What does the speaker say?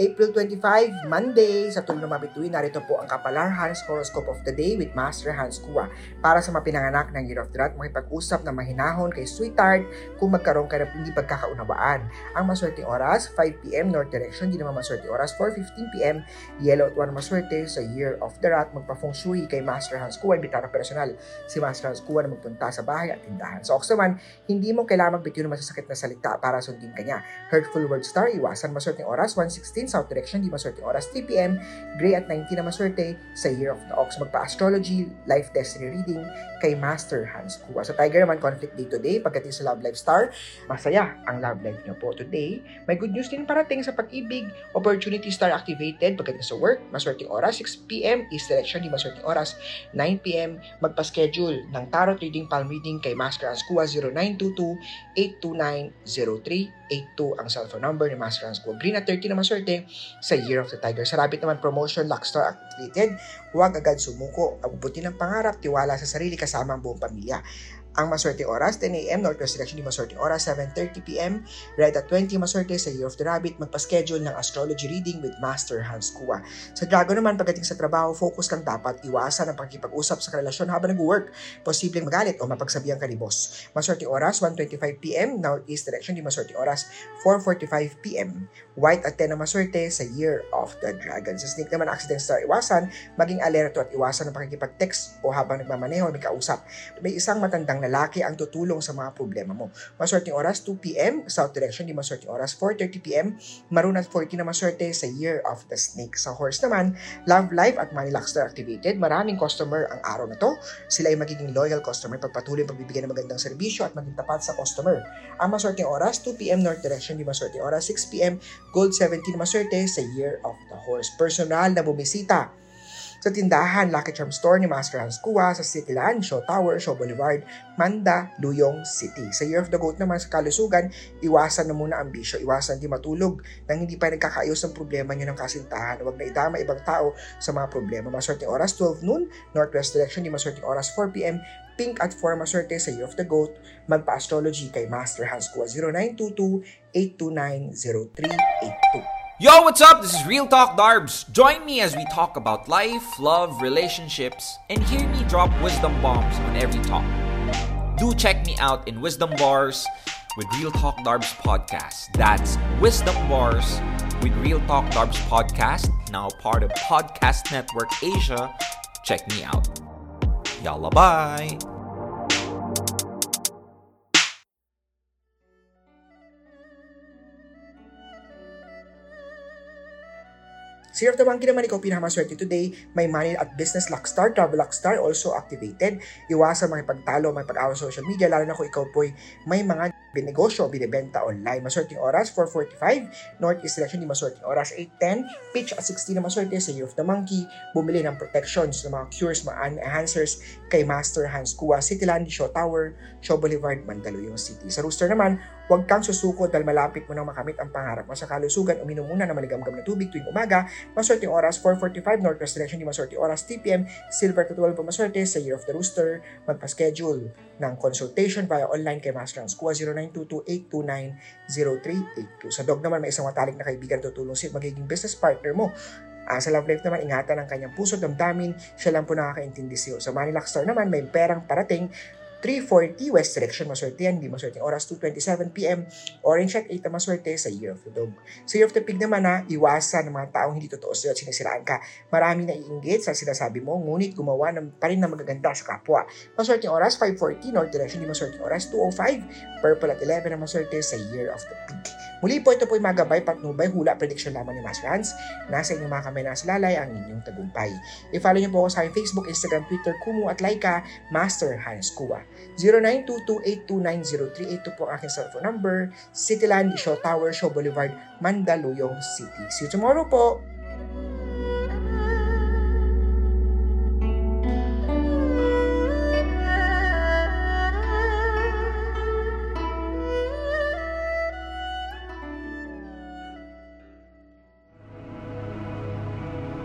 April 25, Monday, sa tulong ng mabituin, narito po ang Kapalar Hans Horoscope of the Day with Master Hans Kua. Para sa mapinanganak ng Year of the Rat, makipag-usap na mahinahon kay sweetheart kung magkaroon ka ng hindi pagkakaunawaan. Ang maswerte oras, 5pm North Direction, di naman maswerte oras, 4.15pm, Yellow at 1 maswerte sa Year of the Rat, magpa-feng shui kay Master Hans Kua, bitara personal. Si Master Hans Kua na magpunta sa bahay at tindahan. Sa Ox naman, hindi mo kailangan magbitiw ng masasakit na salita para sundin kanya. Hurtful word star, iwasan maswerte oras, 1.16 South Direction, di maswerte oras 3 p.m. Gray at 19 na maswerte sa Year of the Ox. Magpa-astrology, life destiny reading kay Master Hans Kua. Sa Tiger naman, conflict day today. Pagdating sa Love Life Star, masaya ang love life niyo po today. May good news din parating sa pag-ibig. Opportunity Star activated. Pagdating sa work, maswerte oras 6 p.m. East Direction, di maswerte oras 9 p.m. Magpa-schedule ng tarot reading, palm reading kay Master Hans Kua 0922-829-0382 ang cellphone number ni Master Hans Kua. Green at 30 na maswerte sa Year of the Tiger. Sa Rabbit naman, promotion, Luckstar activated. Huwag agad sumuko. Abubuti ng pangarap, tiwala sa sarili kasama ang buong pamilya. Ang maswerte oras, 10 a.m. Northwest Direction, di maswerte oras, 7.30 p.m. Red at 20 maswerte sa Year of the Rabbit, magpa-schedule ng astrology reading with Master Hans Kua. Sa Dragon naman, pagdating sa trabaho, focus kang dapat iwasan ang pagkipag-usap sa relasyon habang nag-work. Posibleng magalit o mapagsabihan ka ni boss. Maswerte oras, 1.25 p.m. Northeast Direction, di maswerte oras, 4.45 p.m. White at 10 na maswerte sa Year of the Dragon. Sa Snake naman, accident star iwasan, maging alerto at iwasan ang pakikipag-text o habang nagmamaneho, may kausap. May isang matandang lalaki ang tutulong sa mga problema mo. Maswerteng oras 2 p.m. South Direction, di maswerteng oras 4.30 p.m. Maroon at 40 na maswerte sa Year of the Snake. Sa Horse naman, Love Life at Money Luxter activated. Maraming customer ang araw na to. Sila ay magiging loyal customer pagpatuloy pagbibigyan ng magandang serbisyo at maging tapat sa customer. Ang maswerteng oras 2 p.m. North Direction, di maswerteng oras 6 p.m. Gold 17 na maswerte sa Year of the Horse. Personal na bumisita sa tindahan Lucky Charm Store ni Master Hans Kua sa Cityland, Shaw Tower, Shaw Boulevard, Manda, Luyong City. Sa Year of the Goat naman sa kalusugan, iwasan na muna ang bisyo, iwasan di matulog nang hindi pa nagkakaayos ang problema nyo ng kasintahan. Huwag na idama ibang tao sa mga problema. Maswerteng oras 12 noon, Northwest Direction, di maswerteng oras 4 p.m. Pink at 4 maswerte sa Year of the Goat, magpa-astrology kay Master Hans Kua 0922-829-0382. Yo, what's up? This is Real Talk Darbs. Join me as we talk about life, love, relationships, and hear me drop wisdom bombs on every talk. Do check me out in Wisdom Bars with Real Talk Darbs podcast. That's Wisdom Bars with Real Talk Darbs podcast, now part of Podcast Network Asia. Check me out. Yalla bye. Year of the Monkey naman, ikaw pinakamaswerte today. May money at business luck star, travel luck star also activated. Iwasan mga pagtalo, mga pag-awa sa social media, lalo na kung ikaw po'y may mga binegosyo, binibenta online. Maswerteng oras, 4.45. Northeast Direction, di maswerteng oras, 8.10. Pitch at 16 na maswerte sa Year of the Monkey. Bumili ng protections, ng mga cures, mga enhancers kay Master Hans Kua, Cityland, Shaw Tower, Shaw Boulevard, Mandaluyong City. Sa Rooster naman, huwag kang susuko dahil malapit mo nang makamit ang pangarap mo sa kalusugan. Uminom muna ng maligamgam na tubig tuwing umaga. Maswerteng oras, 4.45. Northwest Direction, di maswerteng oras, 3 p.m. Silver to 12 pa maswerte sa Year of the Rooster. Magpa-schedule ng consultation via online kay Master Hans Kua, 0922-829-0382. Sa dog naman, may isang matalik na kaibigan tutulong siya magiging business partner mo. Uh, sa love life naman, ingatan ang kanyang puso, damdamin, siya lang po nakakaintindi siyo. Sa Luck Star naman, may perang parating, 3.40 West Direction, maswerte yan. Hindi maswerte oras 2.27pm. Orange at 8 na maswerte sa Year of the Dog. Sa Year of the Pig naman na iwasan ng mga taong hindi totoo sa'yo at sinisiraan ka. Marami na iinggit sa sinasabi mo, ngunit gumawa ng, pa rin na magaganda sa kapwa. Maswerte oras 5.40 North Direction, hindi maswerte oras 2.05. Purple at 11 na maswerte sa Year of the Pig. Muli po ito po yung magabay, patnubay, hula, prediction lamang ni Master Hans. Nasa inyong mga kamay nasa lalay ang inyong tagumpay. I-follow niyo po ako sa aking Facebook, Instagram, Twitter, Kumu at Laika, Master Hans Kua. 0922-829-0382 po ang aking cellphone number. Cityland, Show Tower, Show Boulevard, Mandaluyong City. See you tomorrow po!